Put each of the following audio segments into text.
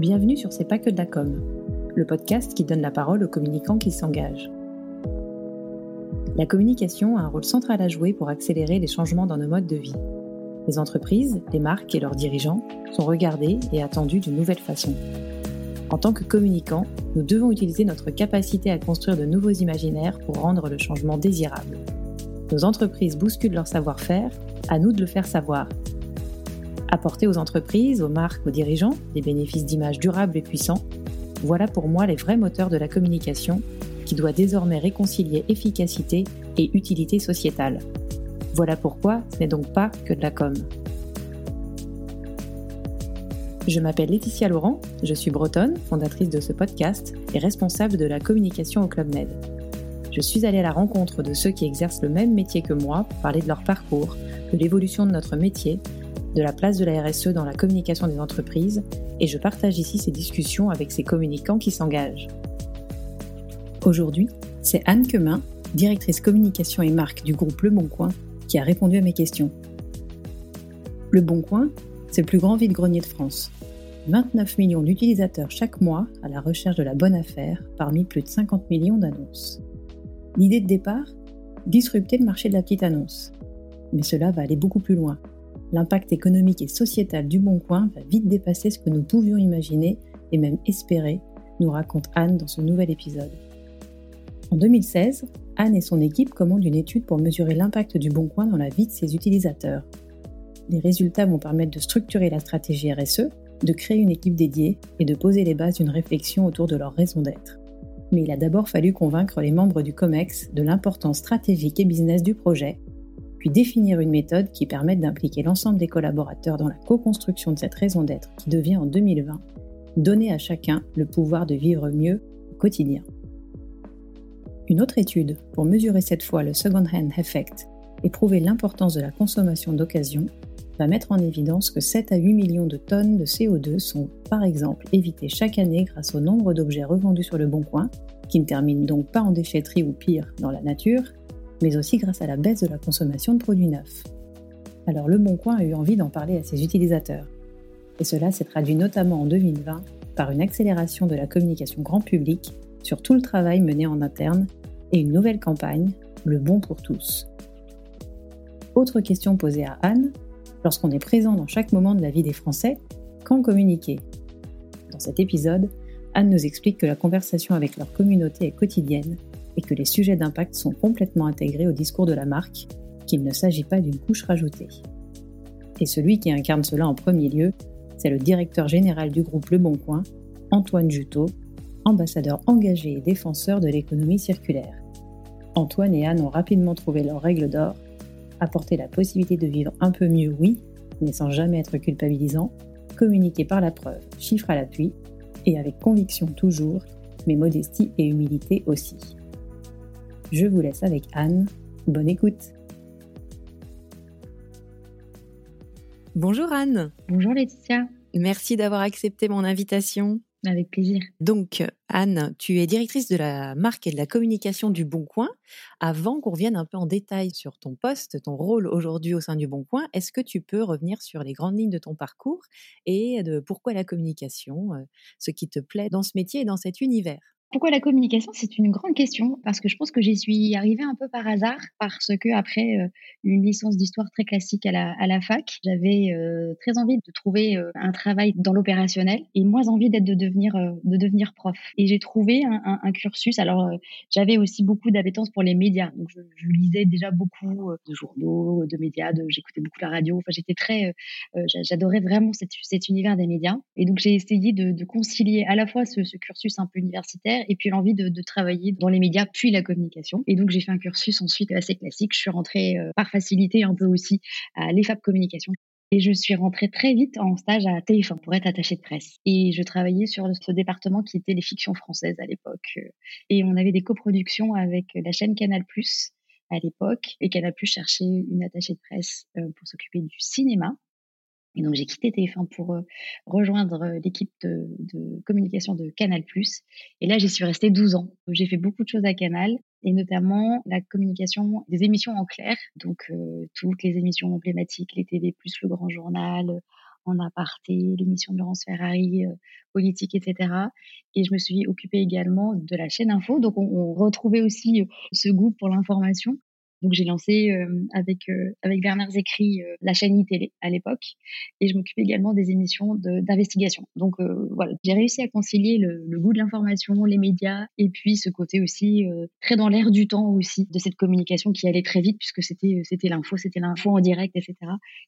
Bienvenue sur C'est pas que de le podcast qui donne la parole aux communicants qui s'engagent. La communication a un rôle central à jouer pour accélérer les changements dans nos modes de vie. Les entreprises, les marques et leurs dirigeants sont regardés et attendus d'une nouvelle façon. En tant que communicants, nous devons utiliser notre capacité à construire de nouveaux imaginaires pour rendre le changement désirable. Nos entreprises bousculent leur savoir-faire, à nous de le faire savoir. Apporter aux entreprises, aux marques, aux dirigeants des bénéfices d'image durables et puissants, voilà pour moi les vrais moteurs de la communication qui doit désormais réconcilier efficacité et utilité sociétale. Voilà pourquoi ce n'est donc pas que de la com. Je m'appelle Laetitia Laurent, je suis bretonne, fondatrice de ce podcast et responsable de la communication au Club Med. Je suis allée à la rencontre de ceux qui exercent le même métier que moi pour parler de leur parcours, de l'évolution de notre métier, de la place de la RSE dans la communication des entreprises et je partage ici ces discussions avec ces communicants qui s'engagent. Aujourd'hui, c'est Anne Quemin, directrice communication et marque du groupe Le Bon Coin, qui a répondu à mes questions. Le Bon Coin, c'est le plus grand vide-grenier de France. 29 millions d'utilisateurs chaque mois à la recherche de la bonne affaire parmi plus de 50 millions d'annonces. L'idée de départ? Disrupter le marché de la petite annonce. Mais cela va aller beaucoup plus loin. L'impact économique et sociétal du Bon Coin va vite dépasser ce que nous pouvions imaginer et même espérer, nous raconte Anne dans ce nouvel épisode. En 2016, Anne et son équipe commandent une étude pour mesurer l'impact du Bon Coin dans la vie de ses utilisateurs. Les résultats vont permettre de structurer la stratégie RSE, de créer une équipe dédiée et de poser les bases d'une réflexion autour de leur raison d'être. Mais il a d'abord fallu convaincre les membres du COMEX de l'importance stratégique et business du projet, puis définir une méthode qui permette d'impliquer l'ensemble des collaborateurs dans la co-construction de cette raison d'être qui devient en 2020 donner à chacun le pouvoir de vivre mieux au quotidien. Une autre étude, pour mesurer cette fois le second-hand effect et prouver l'importance de la consommation d'occasion, va mettre en évidence que 7 à 8 millions de tonnes de CO2 sont, par exemple, évitées chaque année grâce au nombre d'objets revendus sur le Bon Coin, qui ne terminent donc pas en déchetterie ou pire dans la nature, mais aussi grâce à la baisse de la consommation de produits neufs. Alors le Bon Coin a eu envie d'en parler à ses utilisateurs. Et cela s'est traduit notamment en 2020 par une accélération de la communication grand public sur tout le travail mené en interne et une nouvelle campagne, Le Bon pour tous. Autre question posée à Anne, lorsqu'on est présent dans chaque moment de la vie des Français, quand communiquer? Dans cet épisode, Anne nous explique que la conversation avec leur communauté est quotidienne et que les sujets d'impact sont complètement intégrés au discours de la marque, qu'il ne s'agit pas d'une couche rajoutée. Et celui qui incarne cela en premier lieu, c'est le directeur général du groupe Le Bon Coin, Antoine Juteau, ambassadeur engagé et défenseur de l'économie circulaire. Antoine et Anne ont rapidement trouvé leur règle d'or, apporter la possibilité de vivre un peu mieux, oui, mais sans jamais être culpabilisant, communiquer par la preuve, chiffre à l'appui, et avec conviction toujours, mais modestie et humilité aussi. Je vous laisse avec Anne. Bonne écoute. Bonjour Anne. Bonjour Laetitia. Merci d'avoir accepté mon invitation. Avec plaisir. Donc, Anne, tu es directrice de la marque et de la communication du Bon Coin. Avant qu'on revienne un peu en détail sur ton poste, ton rôle aujourd'hui au sein du Bon Coin, est-ce que tu peux revenir sur les grandes lignes de ton parcours et de pourquoi la communication, euh, ce qui te plaît dans ce métier et dans cet univers? Pourquoi la communication C'est une grande question parce que je pense que j'y suis arrivée un peu par hasard parce que après euh, une licence d'histoire très classique à la, fac, j'avais euh, très envie de trouver euh, un travail dans l'opérationnel et moins envie d'être de devenir de devenir prof. Et j'ai trouvé un, cursus. Alors j'avais aussi beaucoup d'appétence pour les médias, donc je, lisais déjà beaucoup de journaux, de médias, j'écoutais beaucoup la radio. Enfin j'étais très, j'adorais vraiment cet, univers des médias et donc j'ai essayé de, concilier à la fois ce cursus un peu universitaire et puis l'envie de, travailler dans les médias puis la communication. Et donc j'ai fait un cursus ensuite assez classique. Je suis rentrée euh, par facilité un peu aussi à l'EFAP Communication. Et je suis rentrée très vite en stage à TF1 pour être attachée de presse. Et je travaillais sur ce département qui était les fictions françaises à l'époque. Et on avait des coproductions avec la chaîne Canal+, à l'époque. Et Canal+, cherchait une attachée de presse euh, pour s'occuper du cinéma. Et donc j'ai quitté TF1 pour euh, rejoindre euh, l'équipe de, communication de Canal+. Et là, j'y suis restée 12 ans. J'ai fait beaucoup de choses à Canal, et notamment la communication des émissions en clair, donc euh, toutes les émissions emblématiques, les TV+, le Grand Journal, en aparté, l'émission de Laurence Ferrari, politique, etc. Et je me suis occupée également de la chaîne info. Donc, on, on retrouvait aussi ce goût pour l'information. Donc j'ai lancé euh, avec euh, avec Bernard Zécry euh, la chaîne iTélé à l'époque et je m'occupais également des émissions d'investigation. Donc voilà, j'ai réussi à concilier le, le goût de l'information, les médias et puis ce côté aussi très dans l'air du temps aussi de cette communication qui allait très vite puisque c'était c'était l'info, c'était l'info en direct, etc.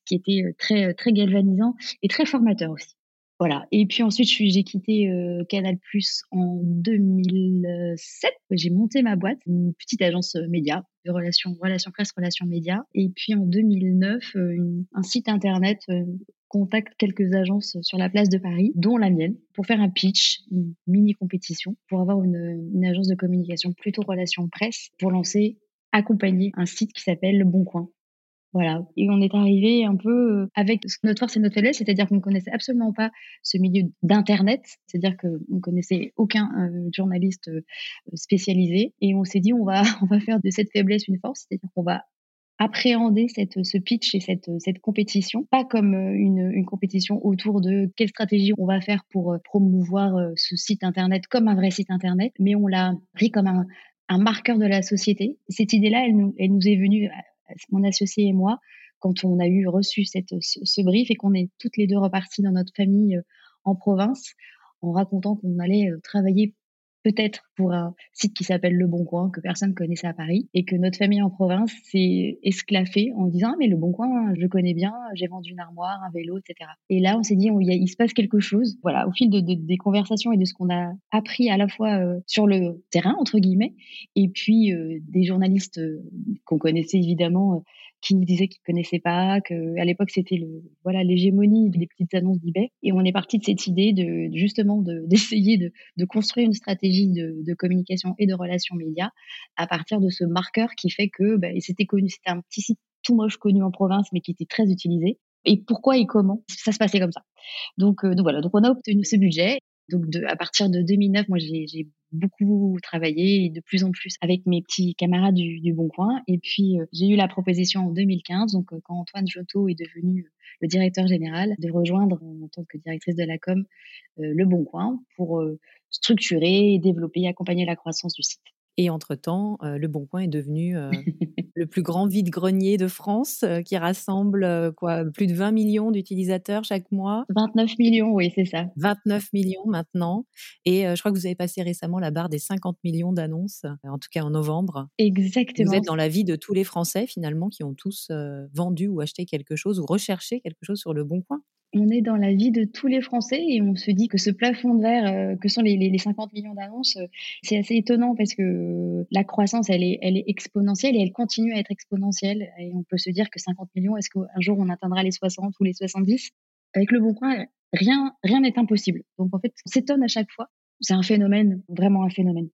qui était très très galvanisant et très formateur aussi. Voilà. Et puis ensuite, j'ai quitté euh, Canal Plus en 2007. J'ai monté ma boîte, une petite agence euh, média de relations, relations presse, relations médias. Et puis en 2009, euh, un site internet contacte quelques agences sur la place de Paris, dont la mienne, pour faire un pitch, une mini compétition, pour avoir une, agence de communication plutôt relations presse, pour lancer accompagner un site qui s'appelle Le Bon Coin, voilà. Et on est arrivé un peu euh, avec notre force et notre faiblesse, c'est-à-dire qu'on ne connaissait absolument pas ce milieu d'Internet, c'est-à-dire qu'on ne connaissait aucun euh, journaliste euh, spécialisé. Et on s'est dit, on va, on va faire de cette faiblesse une force, c'est-à-dire qu'on va appréhender cette, ce pitch et cette, cette compétition, pas comme une, une compétition autour de quelle stratégie on va faire pour promouvoir ce site Internet comme un vrai site Internet, mais on l'a pris comme un, un marqueur de la société. Cette idée-là, elle nous, elle nous est venue mon associé et moi, quand on a eu reçu cette, ce, brief et qu'on est toutes les deux reparties dans notre famille euh, en province, en racontant qu'on allait euh, travailler peut-être pour un site qui s'appelle Le Bon Coin, que personne connaissait à Paris, et que notre famille en province s'est esclaffée en disant ah, mais Le Bon Coin, je connais bien, j'ai vendu une armoire, un vélo, etc. Et là, on s'est dit il se passe quelque chose. Voilà, au fil de, des conversations et de ce qu'on a appris à la fois euh, sur le terrain entre guillemets, et puis euh, des journalistes euh, qu'on connaissait évidemment qui nous disaient qu'ils connaissaient pas, que à l'époque c'était le voilà l'hégémonie des petites annonces d'eBay. Et on est parti de cette idée de justement d'essayer de, de, construire une stratégie de, de, communication et de relations médias à partir de ce marqueur qui fait que bah, c'était connu, c'était un petit site tout moche connu en province mais qui était très utilisé. Et pourquoi et comment ça se passait comme ça? Donc, euh, donc voilà, donc on a obtenu ce budget donc de, à partir de 2009, moi j'ai beaucoup travaillé de plus en plus avec mes petits camarades du, du Bon Coin. Et puis euh, j'ai eu la proposition en 2015, donc euh, quand Antoine Giotto est devenu le directeur général, de rejoindre en, tant que directrice de la com euh, le Bon Coin pour structurer, développer, accompagner la croissance du site. Et entre-temps, euh, Le Bon Coin est devenu euh, le plus grand vide-grenier de France, euh, qui rassemble quoi, plus de 20 millions d'utilisateurs chaque mois. 29 millions, oui, c'est ça. 29 millions maintenant. Et je crois que vous avez passé récemment la barre des 50 millions d'annonces, en tout cas en novembre. Exactement. Vous êtes dans la vie de tous les Français, finalement, qui ont tous vendu ou acheté quelque chose ou recherché quelque chose sur Le Bon Coin on est dans la vie de tous les Français et on se dit que ce plafond de verre euh, que sont les, les, 50 millions d'annonces, euh, c'est assez étonnant parce que la croissance, elle est, elle est exponentielle et elle continue à être exponentielle. Et on peut se dire que 50 millions, est-ce qu'un jour on atteindra les 60 ou les 70 Avec le bon coin, rien rien n'est impossible. Donc en fait, on s'étonne à chaque fois. C'est un phénomène, vraiment un phénomène.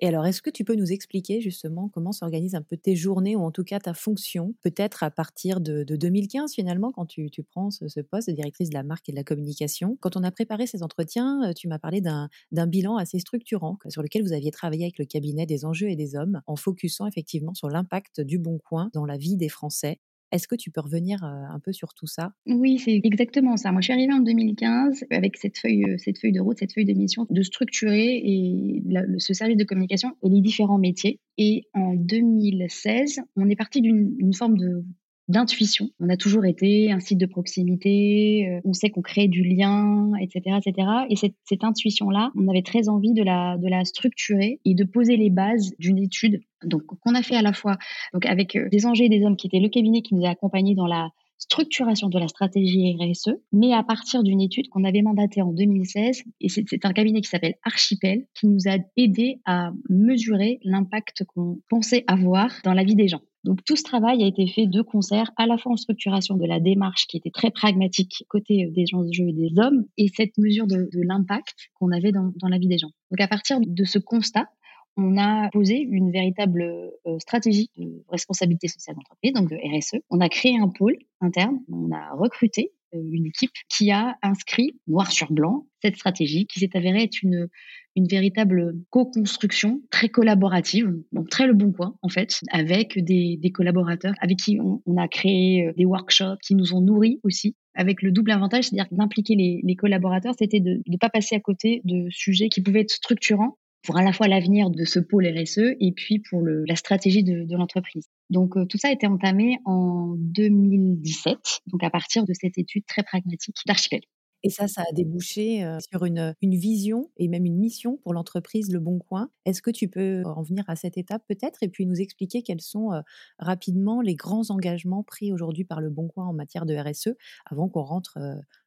Et alors, est-ce que tu peux nous expliquer justement comment s'organisent un peu tes journées ou en tout cas ta fonction, peut-être à partir de, 2015 finalement, quand tu, prends ce, poste de directrice de la marque et de la communication? Quand on a préparé ces entretiens, euh, tu m'as parlé d'un bilan assez structurant sur lequel vous aviez travaillé avec le cabinet des enjeux et des hommes en focusant effectivement sur l'impact du bon coin dans la vie des Français. Est-ce que tu peux revenir un peu sur tout ça? Oui, c'est exactement ça. Moi, je suis arrivée en 2015 avec cette feuille, de route, cette feuille de mission, de structurer ce service de communication et les différents métiers. Et en 2016, on est parti d'une forme de d'intuition. On a toujours été un site de proximité, euh, on sait qu'on crée du lien, etc., etc. Et cette, intuition-là, on avait très envie de la, de la structurer et de poser les bases d'une étude. Donc, qu'on a fait à la fois, donc avec euh, des enjeux et des hommes qui étaient le cabinet qui nous a accompagnés dans la structuration de la stratégie RSE, mais à partir d'une étude qu'on avait mandatée en 2016, et c'est un cabinet qui s'appelle Archipel, qui nous a aidé à mesurer l'impact qu'on pensait avoir dans la vie des gens. Donc tout ce travail a été fait de concert, à la fois en structuration de la démarche qui était très pragmatique côté euh, des gens jeu et des hommes, et cette mesure de, l'impact qu'on avait dans, la vie des gens. Donc à partir de ce constat, on a posé une véritable euh, stratégie de responsabilité sociale d'entreprise, donc de RSE. On a créé un pôle interne, on a recruté euh, une équipe qui a inscrit noir sur blanc cette stratégie qui s'est avérée être une, une véritable co-construction très collaborative, donc très le bon coin en fait, avec des, des collaborateurs avec qui on, a créé euh, des workshops qui nous ont nourris aussi avec le double avantage, c'est-à-dire d'impliquer les, collaborateurs, c'était de ne pas passer à côté de sujets qui pouvaient être structurants pour à la fois l'avenir de ce pôle RSE et puis pour le, la stratégie de, de l'entreprise. Donc euh, tout ça a été entamé en 2017, donc à partir de cette étude très pragmatique d'Archipel. Et ça, ça a débouché sur une, vision et même une mission pour l'entreprise Le Bon Coin. Est-ce que tu peux en venir à cette étape peut-être et puis nous expliquer quels sont rapidement les grands engagements pris aujourd'hui par Le Bon Coin en matière de RSE avant qu'on rentre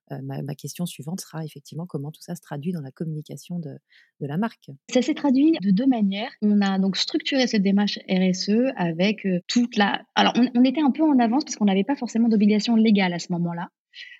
ma, question suivante sera effectivement comment tout ça se traduit dans la communication de, de la marque. Ça s'est traduit de deux manières. On a donc structuré cette démarche RSE avec toute la... Alors on, on était un peu en avance parce qu'on n'avait pas forcément d'obligation légale à ce moment-là.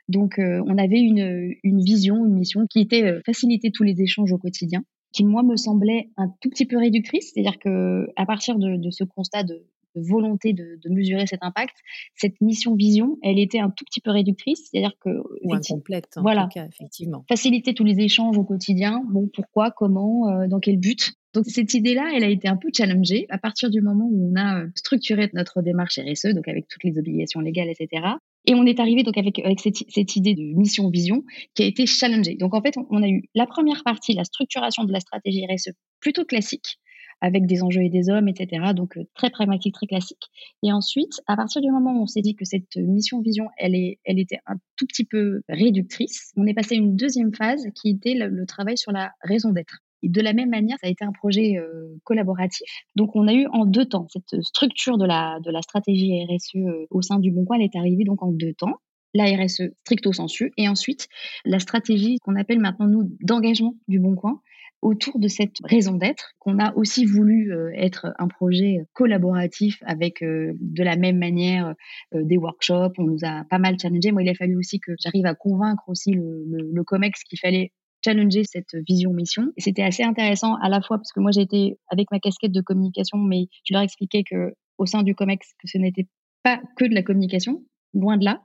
Donc, euh, on avait une, une, vision, une mission qui était euh, faciliter tous les échanges au quotidien, qui moi me semblait un tout petit peu réductrice, c'est-à-dire que à partir de, de ce constat de, de volonté de, de, mesurer cet impact, cette mission vision, elle était un tout petit peu réductrice, c'est-à-dire que ou incomplète, en voilà, tout cas, effectivement. Faciliter tous les échanges au quotidien. Bon, pourquoi, comment, euh, dans quel but? Donc cette idée-là, elle a été un peu challengée à partir du moment où on a structuré notre démarche RSE, donc avec toutes les obligations légales, etc. Et on est arrivé donc avec, cette, idée de mission vision qui a été challengée. Donc en fait, on a eu la première partie, la structuration de la stratégie RSE plutôt classique, avec des enjeux et des hommes, etc. Donc euh, très pragmatique, très classique. Et ensuite, à partir du moment où on s'est dit que cette mission vision, elle, elle était un tout petit peu réductrice, on est passé à une deuxième phase qui était le travail sur la raison d'être. De la même manière, ça a été un projet euh, collaboratif. Donc, on a eu en deux temps cette structure de la, de la stratégie RSE euh, au sein du Bon Coin. Elle est arrivée donc en deux temps. La RSE stricto sensu et ensuite la stratégie qu'on appelle maintenant nous d'engagement du Bon Coin autour de cette raison d'être qu'on a aussi voulu euh, être un projet collaboratif avec de la même manière des workshops. On nous a pas mal challengé. Moi, il a fallu aussi que j'arrive à convaincre aussi le, le COMEX qu'il fallait challenger cette vision mission. C'était assez intéressant à la fois parce que moi j'ai été avec ma casquette de communication, mais je leur expliquais que au sein du COMEX que ce n'était pas que de la communication, loin de là.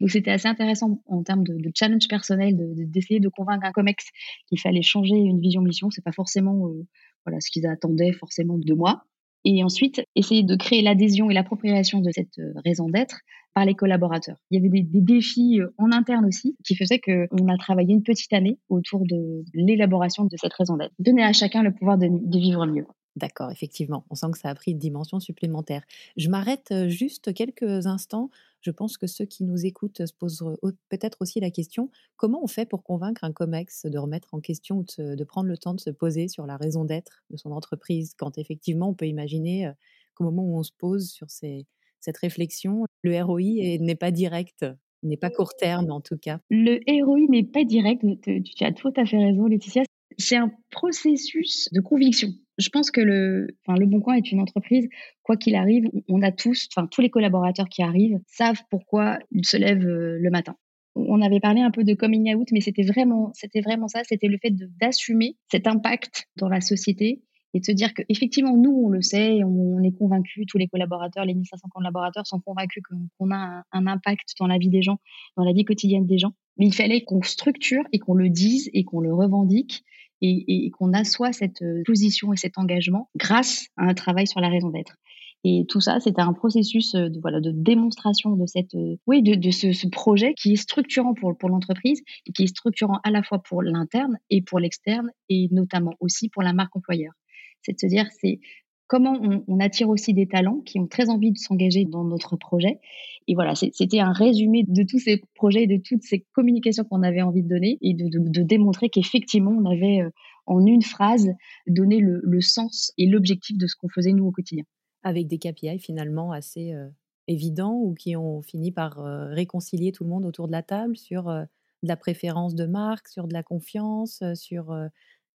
Donc c'était assez intéressant en termes de, challenge personnel d'essayer de, convaincre un COMEX qu'il fallait changer une vision mission. C'est pas forcément euh, voilà ce qu'ils attendaient forcément de moi et ensuite essayer de créer l'adhésion et l'appropriation de cette euh, raison d'être par les collaborateurs. Il y avait des, défis euh, en interne aussi qui faisaient qu'on a travaillé une petite année autour de l'élaboration de cette raison d'être. Donner à chacun le pouvoir de, vivre mieux. D'accord, effectivement. On sent que ça a pris une dimension supplémentaire. Je m'arrête euh, juste quelques instants. Je pense que ceux qui nous écoutent se posent peut-être aussi la question comment on fait pour convaincre un COMEX de remettre en question ou de, prendre le temps de se poser sur la raison d'être de son entreprise quand effectivement on peut imaginer euh, qu'au moment où on se pose sur cette réflexion, le ROI n'est pas direct n'est pas court terme en tout cas. Le ROI n'est pas direct, tu as tout à fait raison Laetitia. C'est un processus de conviction je pense que le, enfin, le Bon Coin est une entreprise, qu'il arrive, on a tous, enfin, tous les collaborateurs qui arrivent savent pourquoi ils se lèvent euh, le matin. On avait parlé un peu de coming out, mais c'était vraiment, c'était vraiment ça, c'était le fait d'assumer cet impact dans la société et de se dire que effectivement nous on le sait, on, est convaincus, tous les collaborateurs, les 1500 collaborateurs sont convaincus qu'on a un, un, impact dans la vie des gens, dans la vie quotidienne des gens. Mais il fallait qu'on structure et qu'on le dise et qu'on le revendique et, et qu'on assoie cette euh, position et cet engagement grâce à un travail sur la raison d'être. Et tout ça, c'était un processus euh, de, démonstration de cette, euh, oui, de, ce, projet qui est structurant pour, l'entreprise et qui est structurant à la fois pour l'interne et pour l'externe et notamment aussi pour la marque employeur. C'est de se dire, c'est comment on, attire aussi des talents qui ont très envie de s'engager dans notre projet. Et voilà, c'était un résumé de tous ces projets, de toutes ces communications qu'on avait envie de donner et de, démontrer qu'effectivement, on avait euh, en une phrase donné le sens et l'objectif de ce qu'on faisait nous au quotidien. Avec des KPI finalement assez évidents ou qui ont fini par réconcilier tout le monde autour de la table sur de la préférence de marque, sur de la confiance, sur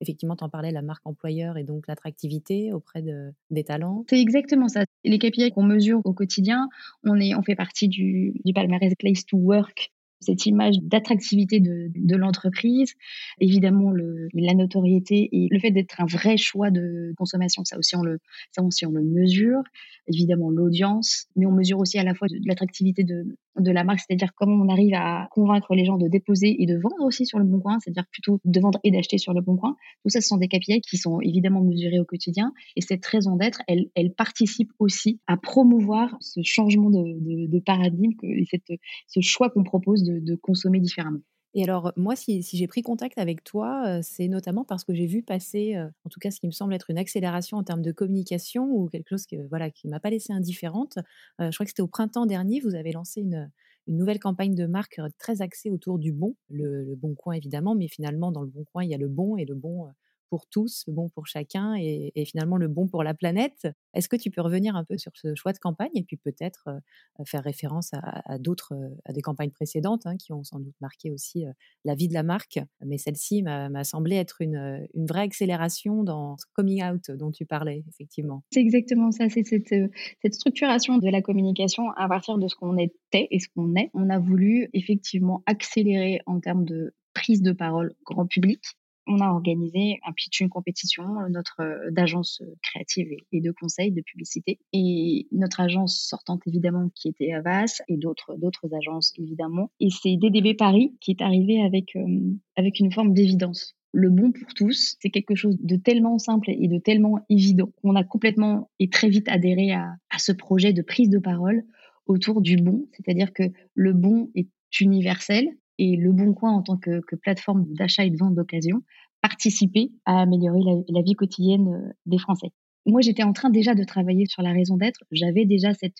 effectivement, tu en parlais, la marque employeur et donc l'attractivité auprès de, des talents? C'est exactement ça. Les KPI qu'on mesure au quotidien, on, est, on fait partie du, du palmarès Place to Work cette image d'attractivité de, l'entreprise, évidemment le, la notoriété et le fait d'être un vrai choix de consommation, ça aussi on le, ça aussi on le mesure, évidemment l'audience, mais on mesure aussi à la fois l'attractivité de, de la marque, c'est-à-dire comment on arrive à convaincre les gens de déposer et de vendre aussi sur le bon coin, c'est-à-dire plutôt de vendre et d'acheter sur le bon coin. Tout ça, ce sont des KPI qui sont évidemment mesurés au quotidien et cette raison d'être, elle, elle participe aussi à promouvoir ce changement de, de, de paradigme, cette, ce choix qu'on propose de, consommer différemment. Et alors, moi, si, j'ai pris contact avec toi, c'est notamment parce que j'ai vu passer, en tout cas, ce qui me semble être une accélération en termes de communication ou quelque chose que, voilà, qui ne m'a pas laissé indifférente. je crois que c'était au printemps dernier, vous avez lancé une, nouvelle campagne de marque très axée autour du bon, le, bon coin évidemment, mais finalement, dans le bon coin, il y a le bon et le bon pour tous, le bon pour chacun et, finalement le bon pour la planète. Est-ce que tu peux revenir un peu sur ce choix de campagne et puis peut-être faire référence à, d'autres, à des campagnes précédentes hein, qui ont sans doute marqué aussi la vie de la marque, mais celle-ci m'a semblé être une, vraie accélération dans ce coming out dont tu parlais, effectivement. C'est exactement ça, c'est cette, cette structuration de la communication à partir de ce qu'on était et ce qu'on est. On a voulu effectivement accélérer en termes de prise de parole grand public on a organisé un pitch, une compétition, euh, notre euh, d'agence euh, créative et de conseil de publicité. Et notre agence sortante, évidemment, qui était Avas et d'autres, d'autres agences, évidemment. Et c'est DDB Paris qui est arrivé avec, avec une forme d'évidence. Le bon pour tous, c'est quelque chose de tellement simple et de tellement évident qu'on a complètement et très vite adhéré à, à ce projet de prise de parole autour du bon, c'est-à-dire que le bon est universel, et Le Bon Coin en tant que, plateforme d'achat et de vente d'occasion participer à améliorer la, vie quotidienne euh, des Français. Moi, j'étais en train déjà de travailler sur la raison d'être. J'avais déjà cette,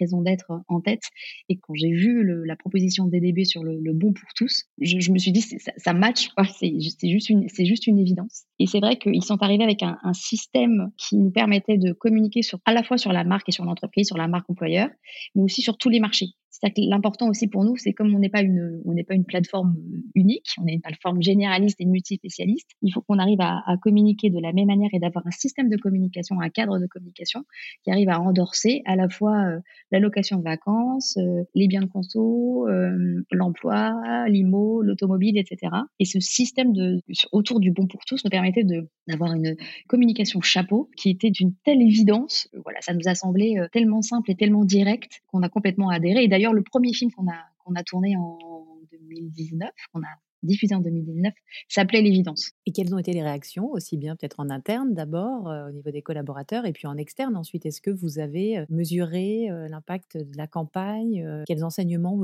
raison d'être en tête. Et quand j'ai vu la proposition DDB sur le, bon pour tous, je, me suis dit, ça, ça match. C'est juste, une, évidence. Et c'est vrai qu'ils sont arrivés avec un, système qui nous permettait de communiquer à la fois sur la marque et sur l'entreprise, sur la marque employeur, mais aussi sur tous les marchés. L'important aussi pour nous, c'est comme on n'est pas une, on n'est pas une plateforme unique, on est une plateforme généraliste et multispécialiste. Il faut qu'on arrive à, communiquer de la même manière et d'avoir un système de communication, un cadre de communication qui arrive à endorser à la fois euh, l'allocation vacances, euh, les biens de conso, euh, l'emploi, l'IMO, l'automobile, etc. Et ce système de, autour du bon pour tous nous permettait d'avoir une communication chapeau qui était d'une telle évidence. Voilà, ça nous a semblé tellement simple et tellement direct qu'on a complètement adhéré. Et d'ailleurs le premier film qu'on a, qu'on a tourné en 2019, qu'on a diffusé en 2019, s'appelait L'évidence. Et quelles ont été les réactions, aussi bien peut-être en interne d'abord, euh, au niveau des collaborateurs, et puis en externe ensuite? Est-ce que vous avez euh, mesuré euh, l'impact de la campagne Quels enseignements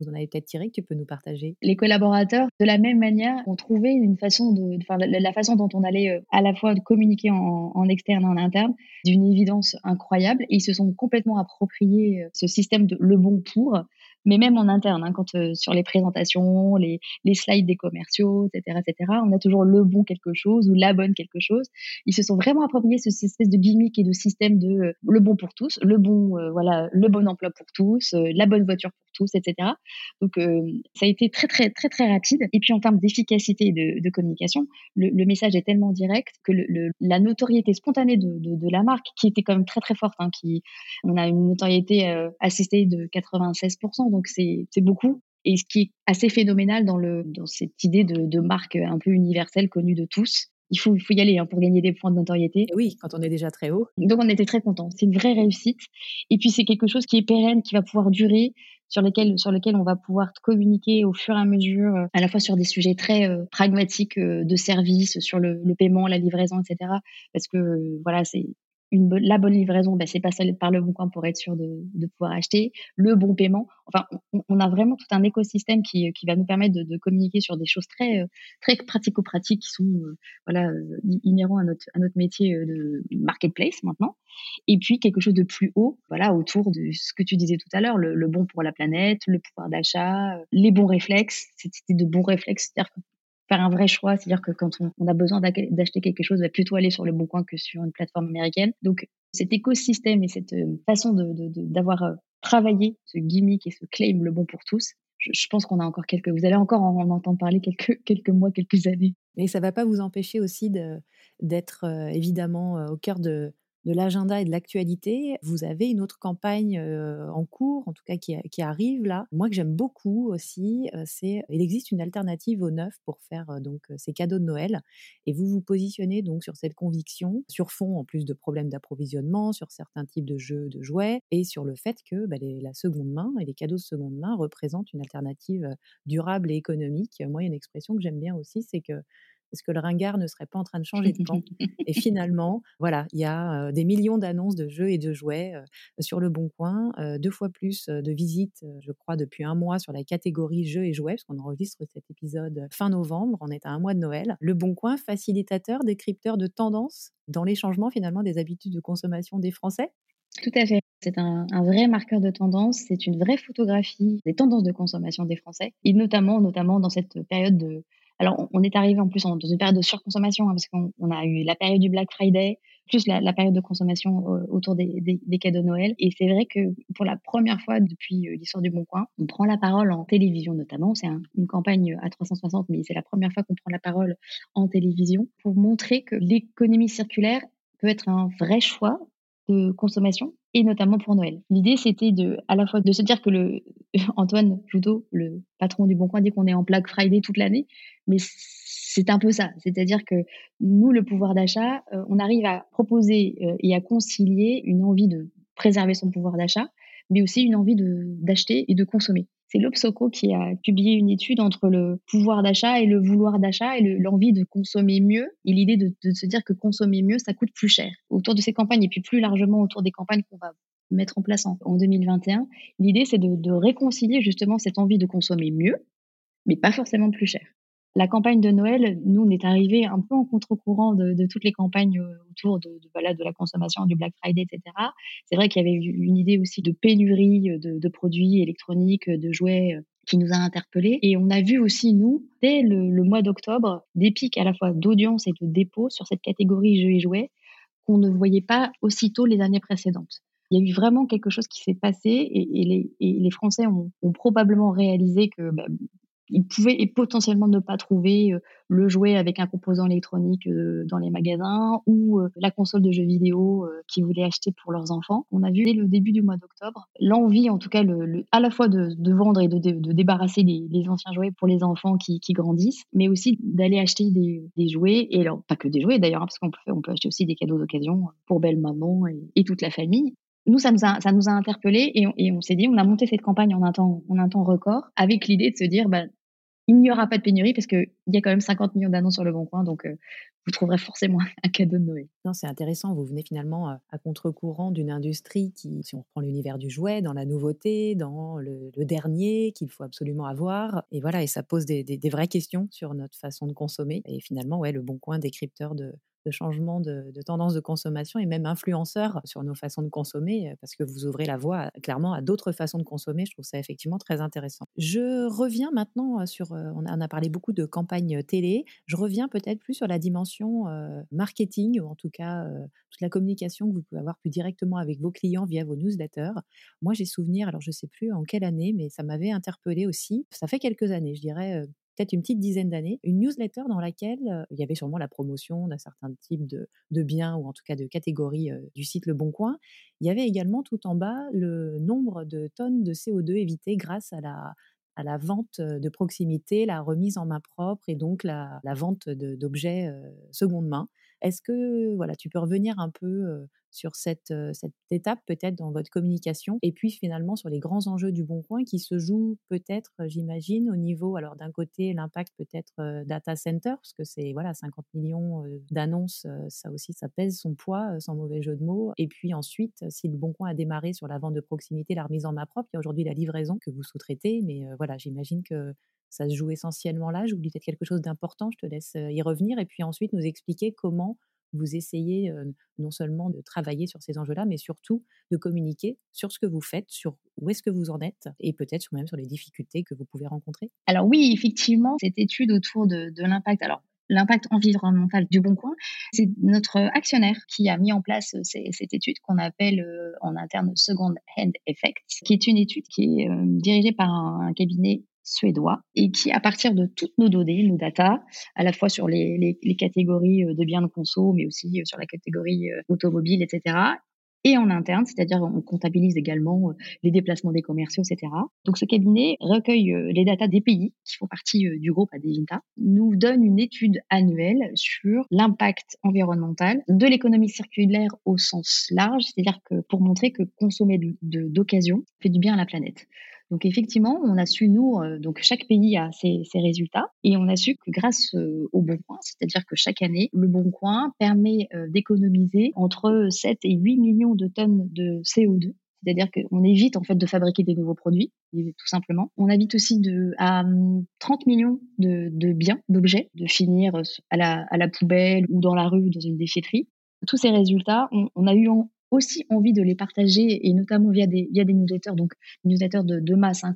vous en avez peut-être tiré que tu peux nous partager? Les collaborateurs, de la même manière, ont trouvé une façon de, enfin, la, façon dont on allait à la fois communiquer en, externe et en interne d'une évidence incroyable. Ils se sont complètement appropriés ce système de le bon pour mais même en interne, hein, quand euh, sur les présentations, les, slides des commerciaux, etc., etc., on a toujours le bon quelque chose ou la bonne quelque chose. Ils se sont vraiment appropriés ce, cette espèce de gimmick et de système de euh, le bon pour tous, le bon, euh, voilà, le bon emploi pour tous, la bonne voiture pour tous, etc. Donc ça a été très très très très rapide. Et puis en termes d'efficacité de, de communication, le, le, message est tellement direct que le, la notoriété spontanée de, de, de, la marque, qui était quand même très très forte, hein, qui on a une notoriété assistée de 96% donc c'est beaucoup. Et ce qui est assez phénoménal dans, le, dans cette idée de, marque un peu universelle, connue de tous, il faut, il faut y aller hein, pour gagner des points de notoriété. oui, quand on est déjà très haut. Donc on était très contents. C'est une vraie réussite. Et puis c'est quelque chose qui est pérenne, qui va pouvoir durer, sur lequel, sur lequel on va pouvoir communiquer au fur et à mesure, euh, à la fois sur des sujets très euh, pragmatiques euh, de service, sur le, le, paiement, la livraison, etc. Parce que voilà, c'est la bonne livraison, ben, c'est passer par le bon coin pour être sûr de, de pouvoir acheter, le bon paiement. Enfin, on, a vraiment tout un écosystème qui, qui va nous permettre de, de communiquer sur des choses très, très pratico-pratiques qui sont euh, voilà, euh, inhérents à notre, à notre métier euh, de marketplace maintenant. Et puis quelque chose de plus haut, voilà, autour de ce que tu disais tout à l'heure, le, le bon pour la planète, le pouvoir d'achat, les bons réflexes, cette idée de bons réflexes, c'est-à-dire faire un vrai choix. C'est-à-dire que quand on, a besoin d'acheter quelque chose, on va plutôt aller sur le bon coin que sur une plateforme américaine. Donc, cet écosystème et cette euh, façon d'avoir euh, travaillé ce gimmick et ce claim le bon pour tous, je, pense qu'on a encore quelques, vous allez encore en, entendre parler quelques, mois, quelques années. Mais ça ne va pas vous empêcher aussi d'être euh, évidemment au cœur de, de l'agenda et de l'actualité, vous avez une autre campagne en cours, en tout cas qui, arrive là. Moi que j'aime beaucoup aussi, c'est il existe une alternative au neuf pour faire donc ces cadeaux de Noël et vous vous positionnez donc sur cette conviction, sur fond en plus de problèmes d'approvisionnement, sur certains types de jeux, de jouets et sur le fait que bah, la seconde main et les cadeaux de seconde main représentent une alternative durable et économique. Moi, il y a une expression que j'aime bien aussi, c'est que Est-ce que le ringard ne serait pas en train de changer de camp Et finalement, voilà, il y a des millions d'annonces de jeux et de jouets sur le Bon Coin, deux fois plus de visites, je crois, depuis un mois sur la catégorie jeux et jouets, parce qu'on enregistre cet épisode fin novembre, on est à un mois de Noël. Le Bon Coin, facilitateur, décrypteur de tendances dans les changements finalement des habitudes de consommation des Français? Tout à fait. C'est un, vrai marqueur de tendance, c'est une vraie photographie des tendances de consommation des Français, et notamment, notamment dans cette période de... Alors, on est arrivé en plus dans une période de surconsommation, hein, parce qu'on a eu la période du Black Friday, plus la, période de consommation euh, autour des, cadeaux de Noël. Et c'est vrai que pour la première fois depuis euh, l'histoire du Bon Coin, on prend la parole en télévision notamment. C'est une campagne à 360, mais c'est la première fois qu'on prend la parole en télévision pour montrer que l'économie circulaire peut être un vrai choix de consommation et notamment pour Noël. L'idée, c'était de, à la fois de se dire que le, Antoine Joutot, le patron du Bon Coin, dit qu'on est en Black Friday toute l'année, mais c'est un peu ça. C'est-à-dire que nous, le pouvoir d'achat, euh, on arrive à proposer euh, et à concilier une envie de préserver son pouvoir d'achat, mais aussi une envie d'acheter et de consommer. C'est l'Obsoco qui a publié une étude entre le pouvoir d'achat et le vouloir d'achat et l'envie de consommer mieux et l'idée de, se dire que consommer mieux, ça coûte plus cher. Autour de ces campagnes et puis plus largement autour des campagnes qu'on va mettre en place en, 2021, l'idée c'est de, de réconcilier justement cette envie de consommer mieux, mais pas forcément plus cher la campagne de Noël, nous, on est arrivé un peu en contre-courant de, toutes les campagnes euh, autour de, de, la consommation, du Black Friday, etc. C'est vrai qu'il y avait une idée aussi de pénurie euh, de, produits électroniques, euh, de jouets qui nous a interpellés. Et on a vu aussi, nous, dès le, mois d'octobre, des pics à la fois d'audience et de dépôt sur cette catégorie jeux et jouets qu'on ne voyait pas aussitôt les années précédentes. Il y a eu vraiment quelque chose qui s'est passé et, les, Français ont, probablement réalisé que bah, ils pouvaient potentiellement ne pas trouver euh, le jouet avec un composant électronique euh, dans les magasins ou euh, la console de jeux vidéo qu'ils voulaient acheter pour leurs enfants. On a vu dès le début du mois d'octobre l'envie, en tout cas, à la fois de, vendre et de, débarrasser les, anciens jouets pour les enfants qui, grandissent, mais aussi d'aller acheter des, jouets, et alors pas que des jouets d'ailleurs, hein, parce qu'on peut, on peut acheter aussi des cadeaux d'occasion pour belle maman et, toute la famille nous, ça nous a, ça nous a interpellés et on, et on s'est dit, on a monté cette campagne en un temps, en un temps record avec l'idée de se dire, bah, il n'y aura pas de pénurie parce qu'il y a quand même 50 millions d'annonces sur le bon coin, donc euh, vous trouverez forcément un cadeau de Noël. Non, c'est intéressant. Vous venez finalement à contre-courant d'une industrie qui, si on reprend l'univers du jouet, dans la nouveauté, dans le, dernier qu'il faut absolument avoir. Et voilà, et ça pose des, des, vraies questions sur notre façon de consommer. Et finalement, ouais, le bon coin, décrypteur de, de changement de, tendance de consommation et même influenceur sur nos façons de consommer, euh, parce que vous ouvrez la voie clairement à d'autres façons de consommer. Je trouve ça effectivement très intéressant. Je reviens maintenant euh, sur, euh, on a, parlé beaucoup de campagnes télé, je reviens peut-être plus sur la dimension marketing, ou en tout cas toute la communication que vous pouvez avoir plus directement avec vos clients via vos newsletters. Moi, j'ai souvenir, alors je ne sais plus en quelle année, mais ça m'avait interpellé aussi. Ça fait quelques années, je dirais une petite dizaine d'années, une newsletter dans laquelle il y avait sûrement la promotion d'un certain type de, biens ou en tout cas de catégories du site Le Bon Coin. Il y avait également tout en bas le nombre de tonnes de CO2 évitées grâce à la, à la vente de proximité, la remise en main propre et donc la, la vente d'objets seconde main. Est-ce que voilà, tu peux revenir un peu sur cette, étape peut-être dans votre communication et puis finalement sur les grands enjeux du Bon Coin qui se jouent peut-être, j'imagine, au niveau, alors d'un côté l'impact peut-être data center, parce que c'est voilà 50 millions d'annonces, ça aussi ça pèse son poids, sans mauvais jeu de mots. Et puis ensuite, si le Bon Coin a démarré sur la vente de proximité, la remise en main propre, il y a aujourd'hui la livraison que vous sous-traitez, mais voilà, j'imagine que ça se joue essentiellement là. J'oublie peut-être quelque chose d'important, je te laisse y revenir et puis ensuite nous expliquer comment vous essayez non seulement de travailler sur ces enjeux-là, mais surtout de communiquer sur ce que vous faites, sur où est-ce que vous en êtes et peut-être même sur les difficultés que vous pouvez rencontrer? Alors oui, effectivement, cette étude autour de, l'impact, alors l'impact environnemental du Bon Coin, c'est notre actionnaire qui a mis en place cette étude qu'on appelle en interne Second Hand Effect, qui est une étude qui est dirigée par un cabinet suédois et qui, à partir de toutes nos données, nos data, à la fois sur les, catégories euh, de biens de conso, mais aussi euh, sur la catégorie euh, automobile, etc., et en interne, c'est-à-dire on comptabilise également les déplacements des commerciaux, etc. Donc ce cabinet recueille les datas des pays qui font partie du groupe Adevinta, nous donne une étude annuelle sur l'impact environnemental de l'économie circulaire au sens large, c'est-à-dire que pour montrer que consommer d'occasion fait du bien à la planète. Donc effectivement, on a su, nous, donc chaque pays a ses, résultats, et on a su que grâce au Bon Coin, c'est-à-dire que chaque année, le Bon Coin permet d'économiser entre 7 et 8 millions de tonnes de CO2 c'est-à-dire qu'on évite en fait de fabriquer des nouveaux produits, tout simplement. On évite aussi de, à 30 hum, millions de, biens, d'objets, de finir à la, poubelle ou dans la rue dans une déchetterie. Tous ces résultats, on, on a eu aussi envie de les partager et notamment via des, via des newsletters, donc des newsletters de, masse hein,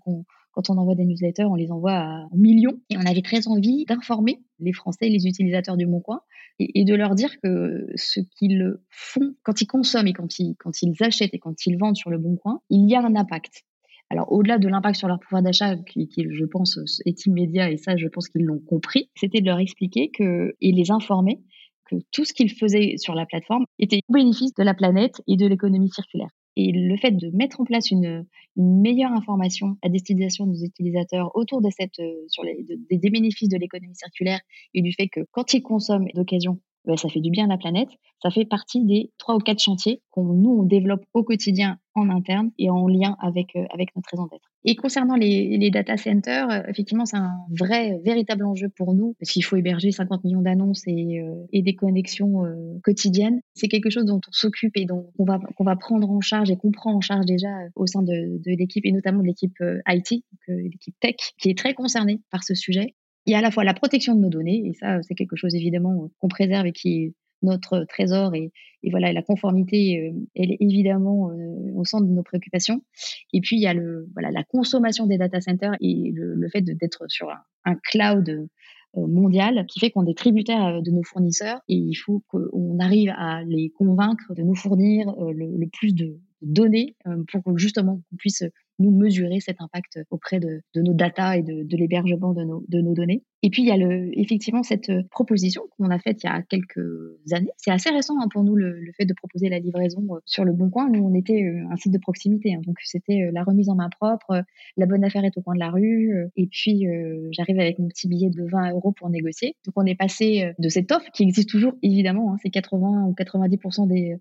quand on envoie des newsletters, on les envoie en millions. Et on avait très envie d'informer les Français, les utilisateurs du Bon Coin, et, de leur dire que ce qu'ils font, quand ils consomment et quand ils, quand ils achètent et quand ils vendent sur le Bon Coin, il y a un impact. Alors, au-delà de l'impact sur leur pouvoir d'achat, qui, qui, je pense, est immédiat, et ça, je pense qu'ils l'ont compris, c'était de leur expliquer que, et les informer que tout ce qu'ils faisaient sur la plateforme était au bénéfice de la planète et de l'économie circulaire. Et le fait de mettre en place une, meilleure information à destination de nos utilisateurs autour de cette, euh, des bénéfices de l'économie circulaire et du fait que quand ils consomment d'occasion, ben, ça fait du bien à la planète. Ça fait partie des trois ou quatre chantiers qu'on nous on développe au quotidien en interne et en lien avec euh, avec notre raison d'être. Et concernant les, les data centers, euh, effectivement, c'est un vrai, véritable enjeu pour nous parce qu'il faut héberger 50 millions d'annonces et, euh, et des connexions quotidiennes. C'est quelque chose dont on s'occupe et dont on va qu'on va prendre en charge et qu'on prend en charge déjà au sein de, de l'équipe et notamment de l'équipe IT, l'équipe tech, qui est très concernée par ce sujet il y a à la fois la protection de nos données, et ça, c'est quelque chose évidemment qu'on préserve et qui est notre trésor, et, voilà, la conformité, euh, elle est évidemment euh, au centre de nos préoccupations. Et puis, il y a le, voilà, la consommation des data centers et le, fait d'être sur un, cloud euh, mondial qui fait qu'on est tributaire de nos fournisseurs et il faut qu'on arrive à les convaincre de nous fournir le plus de données pour justement qu'on puisse nous mesurer cet impact auprès de, nos data et de, l'hébergement de nos données. Et puis, il y a le, effectivement cette proposition qu'on a faite il y a quelques années. C'est assez récent hein, pour nous le, le, fait de proposer la livraison euh, sur le Bon Coin. Nous, on était euh, un site de proximité, hein, donc c'était euh, la remise en main propre, la bonne affaire est au coin de la rue, et puis j'arrive avec mon petit billet de 20 euros pour négocier. Donc, on est passé de cette offre qui existe toujours, évidemment, hein, c'est 80 ou 90% des,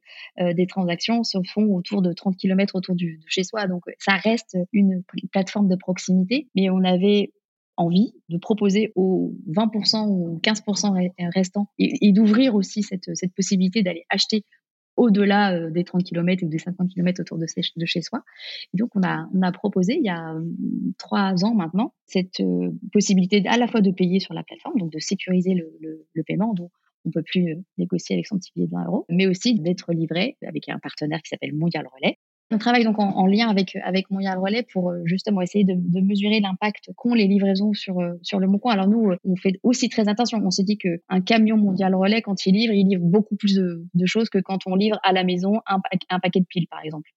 des transactions se font autour de 30 km autour du, de chez soi. Donc, ça reste une plateforme de proximité, mais on avait envie de proposer aux 20% ou 15% restants et, d'ouvrir aussi cette, possibilité d'aller acheter au-delà euh, des 30 km ou des 50 km autour de, de chez soi. Et donc, on a, on a proposé il y a hum, trois ans maintenant cette euh, possibilité à la fois de payer sur la plateforme, donc de sécuriser le, le, paiement, dont on peut plus euh, négocier avec son petit billet de 20 euros, mais aussi d'être livré avec un partenaire qui s'appelle Mondial Relais, on travaille donc en, lien avec Mondial Relais pour euh, justement essayer de, mesurer l'impact qu'ont les livraisons sur euh, sur le Bon. Alors nous, euh, on fait aussi très attention. On se dit que un camion Mondial Relais, quand il livre, il livre beaucoup plus de, choses que quand on livre à la maison un, un paquet de piles, par exemple.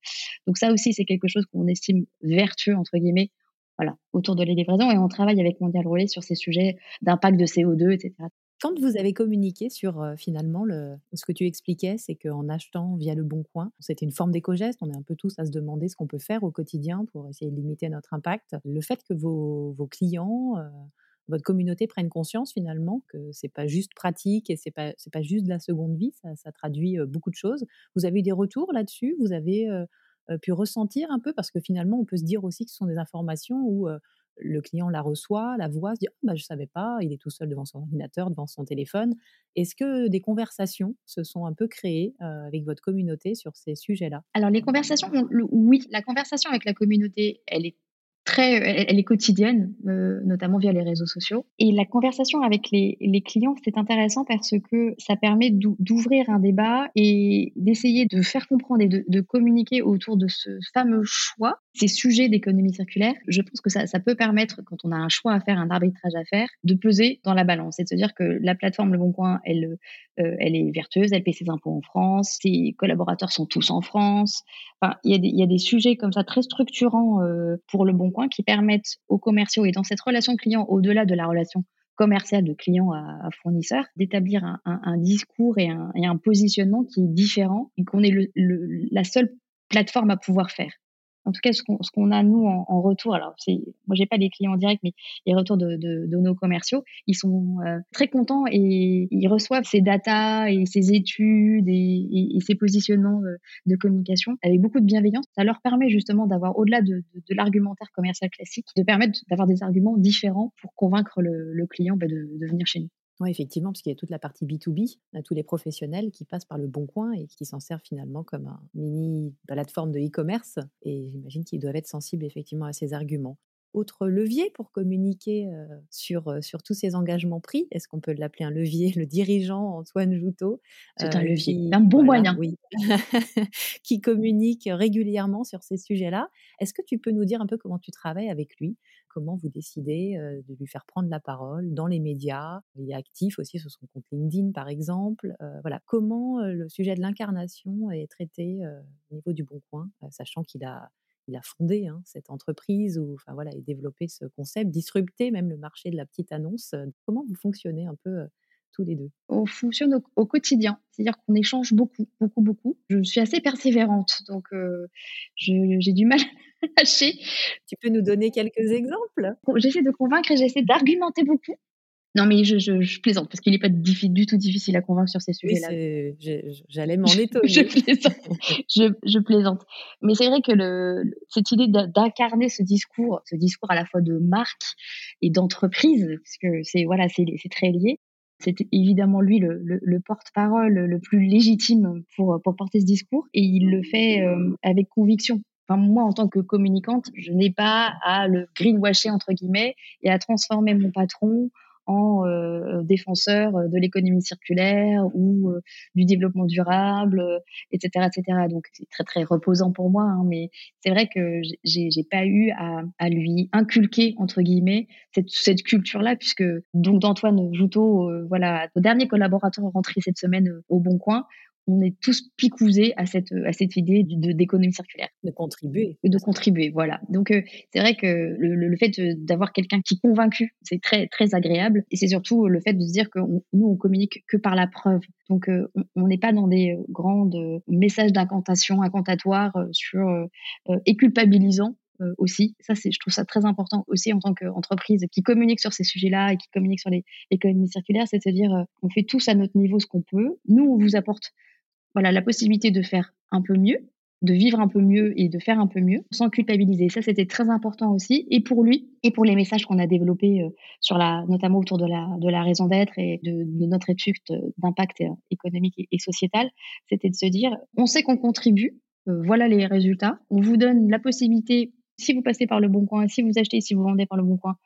Donc ça aussi, c'est quelque chose qu'on estime vertueux entre guillemets. Voilà, autour de les livraisons et on travaille avec Mondial Relais sur ces sujets d'impact de CO2, etc. Quand vous avez communiqué sur finalement le, ce que tu expliquais, c'est qu'en achetant via le Bon Coin, c'était une forme d'éco-geste. On est un peu tous à se demander ce qu'on peut faire au quotidien pour essayer de limiter notre impact. Le fait que vos, clients, votre communauté prennent conscience finalement que c'est pas juste pratique et c'est pas pas juste de la seconde vie, ça traduit beaucoup de choses. Vous avez eu des retours là-dessus? Vous avez pu ressentir un peu? Parce que finalement on peut se dire aussi que ce sont des informations où le client la reçoit, la voit, se dit «Ah, bah, je ne savais pas, il est tout seul devant son ordinateur, devant son téléphone. Est-ce que des conversations se sont un peu créées avec votre communauté sur ces sujets-là? Alors les conversations, oui, la conversation avec la communauté, elle est très, elle, est quotidienne, euh, notamment via les réseaux sociaux. Et la conversation avec les, clients, c'est intéressant parce que ça permet d'ouvrir un débat et d'essayer de faire comprendre et de, communiquer autour de ce fameux choix, ces sujets d'économie circulaire. Je pense que ça, ça peut permettre, quand on a un choix à faire, un arbitrage à faire, de peser dans la balance et de se dire que la plateforme Le Bon Coin, elle, euh, elle est vertueuse, elle paie ses impôts en France, ses collaborateurs sont tous en France. Il y, a des, il y a des sujets comme ça très structurants euh, pour Le Bon qui permettent aux commerciaux et dans cette relation client, au-delà de la relation commerciale de client à, fournisseur, d'établir un, discours et un, positionnement qui est différent et qu'on est la seule plateforme à pouvoir faire. En tout cas, ce qu'on a nous en, retour, alors c'est, moi j'ai pas les clients en direct, mais les retours de, de, nos commerciaux, ils sont euh, très contents et ils reçoivent ces datas et ces études et, et, ces positionnements de communication avec beaucoup de bienveillance. Ça leur permet justement d'avoir, au-delà de, l'argumentaire commercial classique, de permettre d'avoir des arguments différents pour convaincre le, client bah, de venir chez nous. Oui, effectivement, parce qu'il y a toute la partie B2B, tous les professionnels qui passent par le bon coin et qui s'en servent finalement comme un mini plateforme de e-commerce. Et j'imagine qu'ils doivent être sensibles effectivement à ces arguments autre levier pour communiquer sur, sur tous ces engagements pris Est-ce qu'on peut l'appeler un levier Le dirigeant Antoine Joutot. C'est un levier, un bon moyen. Oui, qui communique régulièrement sur ces sujets-là. Est-ce que tu peux nous dire un peu comment tu travailles avec lui? Comment vous décidez de lui faire prendre la parole dans les médias Il est actif aussi sur son compte LinkedIn, par exemple. voilà, comment le sujet de l'incarnation est traité au niveau du Bon Coin, sachant qu'il a il a fondé hein, cette entreprise ou enfin voilà et développé ce concept, disrupté même le marché de la petite annonce. Comment vous fonctionnez un peu tous les deux On fonctionne au, quotidien, c'est-à-dire qu'on échange beaucoup, beaucoup, beaucoup. Je suis assez persévérante, donc j'ai du mal à lâcher. Tu peux nous donner quelques exemples? J'essaie de convaincre et j'essaie d'argumenter beaucoup. Non, mais je, plaisante parce qu'il n'est pas du tout difficile à convaincre sur ces sujets-là. J'allais m'en étonner. je, plaisante. Je, plaisante. Mais c'est vrai que le, cette idée d'incarner ce discours, ce discours à la fois de marque et d'entreprise, parce que c'est voilà, c'est très lié. C'est évidemment lui le, le, porte-parole le plus légitime pour, pour porter ce discours et il le fait euh, avec conviction. Enfin, moi, en tant que communicante, je n'ai pas à le greenwasher entre guillemets et à transformer mon patron en euh, défenseur euh, de l'économie circulaire ou euh, du développement durable, etc., etc. Donc c'est très très reposant pour moi, hein, mais c'est vrai que j'ai pas eu à, à, lui inculquer entre guillemets cette, cette culture-là, puisque donc d'Antoine Joutot, voilà, le dernier collaborateur rentré cette semaine au Bon Coin, on est tous picousés à cette à cette idée d'économie circulaire. De contribuer. De contribuer, voilà. Donc euh, c'est vrai que le, le fait d'avoir quelqu'un qui est convaincu, c'est très très agréable. Et c'est surtout le fait de se dire que nous on communique que par la preuve. Donc euh, on n'est pas dans des grands messages d'incantation, incantatoires euh, sur et culpabilisants. aussi. Ça, c'est, je trouve ça très important aussi en tant qu'entreprise qui communique sur ces sujets-là et qui communique sur les économies circulaires, c'est de se dire, on fait tous à notre niveau ce qu'on peut. Nous, on vous apporte voilà, la possibilité de faire un peu mieux, de vivre un peu mieux et de faire un peu mieux sans culpabiliser. Ça, c'était très important aussi. Et pour lui, et pour les messages qu'on a développés euh, sur la, notamment autour de la, de la raison d'être et de, notre étude d'impact euh, économique et, sociétal, c'était de se dire, on sait qu'on contribue, euh, voilà les résultats. On vous donne la possibilité, si vous passez par le bon coin, si vous achetez, si vous vendez par le bon coin,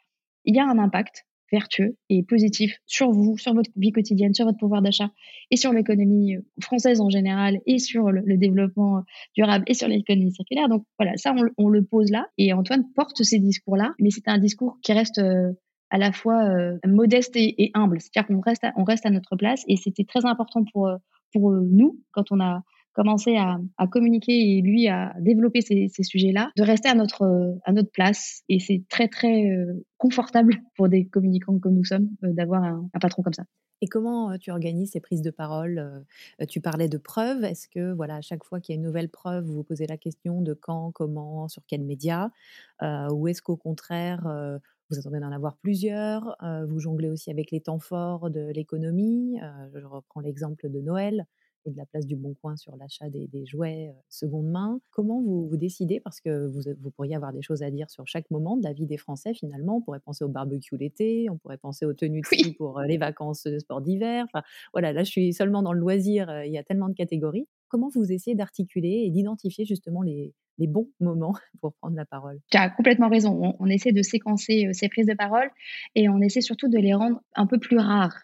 il y a un impact vertueux et positif sur vous, sur votre vie quotidienne, sur votre pouvoir d'achat et sur l'économie euh, française en général et sur le, développement euh, durable et sur l'économie circulaire. Donc voilà, ça on, le pose là et Antoine porte ces discours-là, mais c'est un discours qui reste euh, à la fois modeste et, humble, c'est-à-dire qu'on reste, on reste à notre place et c'était très important pour pour nous quand on a commencé à, communiquer et lui à développer ces, sujets-là, de rester à notre, à notre place. Et c'est très, très euh, confortable pour des communicants comme nous sommes euh, d'avoir un, patron comme ça. Et comment euh, tu organises ces prises de parole Tu parlais de preuves. Est-ce que, voilà, à chaque fois qu'il y a une nouvelle preuve, vous vous posez la question de quand, comment, sur quels médias Ou est-ce qu'au contraire, vous attendez d'en avoir plusieurs Vous jonglez aussi avec les temps forts de l'économie Je reprends l'exemple de Noël et de la place du Bon Coin sur l'achat des, jouets seconde main. Comment vous, vous décidez? Parce que vous, vous, pourriez avoir des choses à dire sur chaque moment de la vie des Français finalement. On pourrait penser au barbecue l'été, on pourrait penser aux tenues de ski pour les vacances de sport d'hiver. Enfin, voilà, là je suis seulement dans le loisir, il y a tellement de catégories. Comment vous essayez d'articuler et d'identifier justement les, les bons moments pour prendre la parole? Tu as complètement raison. On, essaie de séquencer ces prises de parole et on essaie surtout de les rendre un peu plus rares.